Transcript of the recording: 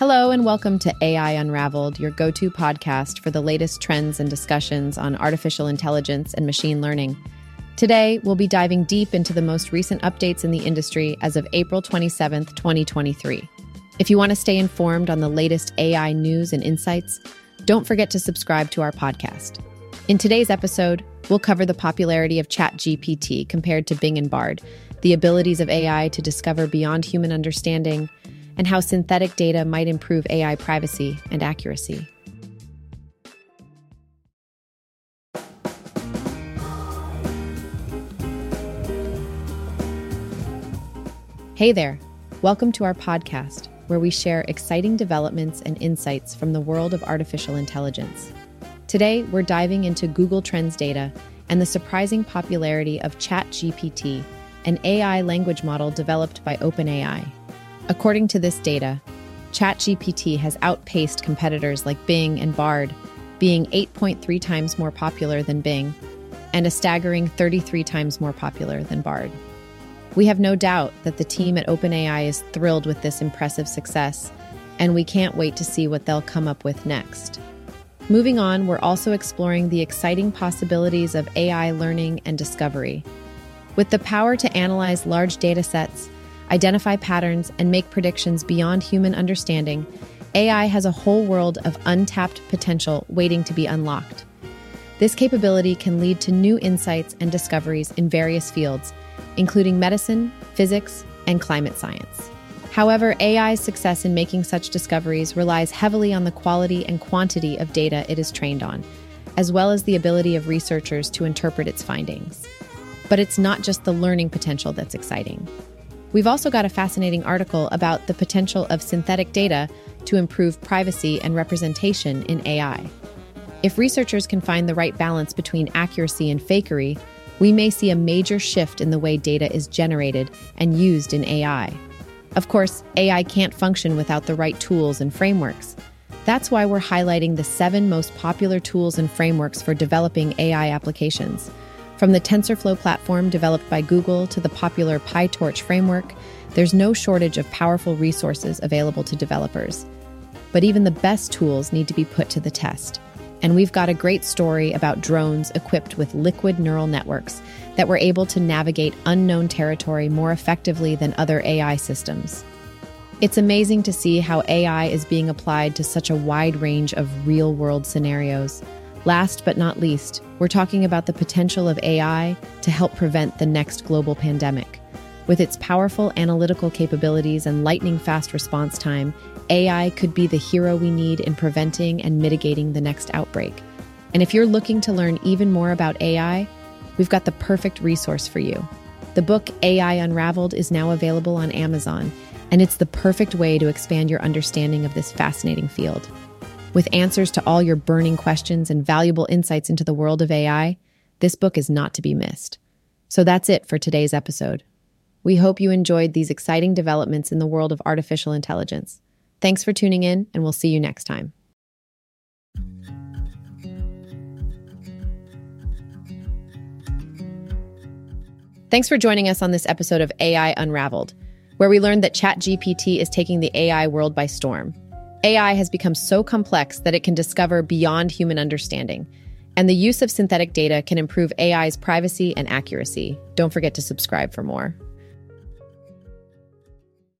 Hello, and welcome to AI Unraveled, your go to podcast for the latest trends and discussions on artificial intelligence and machine learning. Today, we'll be diving deep into the most recent updates in the industry as of April 27th, 2023. If you want to stay informed on the latest AI news and insights, don't forget to subscribe to our podcast. In today's episode, we'll cover the popularity of ChatGPT compared to Bing and Bard, the abilities of AI to discover beyond human understanding, and how synthetic data might improve AI privacy and accuracy. Hey there. Welcome to our podcast, where we share exciting developments and insights from the world of artificial intelligence. Today, we're diving into Google Trends data and the surprising popularity of ChatGPT, an AI language model developed by OpenAI. According to this data, ChatGPT has outpaced competitors like Bing and Bard, being 8.3 times more popular than Bing and a staggering 33 times more popular than Bard. We have no doubt that the team at OpenAI is thrilled with this impressive success, and we can't wait to see what they'll come up with next. Moving on, we're also exploring the exciting possibilities of AI learning and discovery. With the power to analyze large data sets, identify patterns, and make predictions beyond human understanding, AI has a whole world of untapped potential waiting to be unlocked. This capability can lead to new insights and discoveries in various fields, including medicine, physics, and climate science. However, AI's success in making such discoveries relies heavily on the quality and quantity of data it is trained on, as well as the ability of researchers to interpret its findings. But it's not just the learning potential that's exciting. We've also got a fascinating article about the potential of synthetic data to improve privacy and representation in AI. If researchers can find the right balance between accuracy and fakery, we may see a major shift in the way data is generated and used in AI. Of course, AI can't function without the right tools and frameworks. That's why we're highlighting the seven most popular tools and frameworks for developing AI applications. From the TensorFlow platform developed by Google to the popular PyTorch framework, there's no shortage of powerful resources available to developers. But even the best tools need to be put to the test. And we've got a great story about drones equipped with liquid neural networks that were able to navigate unknown territory more effectively than other AI systems. It's amazing to see how AI is being applied to such a wide range of real world scenarios. Last but not least, we're talking about the potential of AI to help prevent the next global pandemic. With its powerful analytical capabilities and lightning fast response time, AI could be the hero we need in preventing and mitigating the next outbreak. And if you're looking to learn even more about AI, we've got the perfect resource for you. The book AI Unraveled is now available on Amazon, and it's the perfect way to expand your understanding of this fascinating field. With answers to all your burning questions and valuable insights into the world of AI, this book is not to be missed. So that's it for today's episode. We hope you enjoyed these exciting developments in the world of artificial intelligence. Thanks for tuning in, and we'll see you next time. Thanks for joining us on this episode of AI Unraveled, where we learned that ChatGPT is taking the AI world by storm. AI has become so complex that it can discover beyond human understanding, and the use of synthetic data can improve AI's privacy and accuracy. Don't forget to subscribe for more.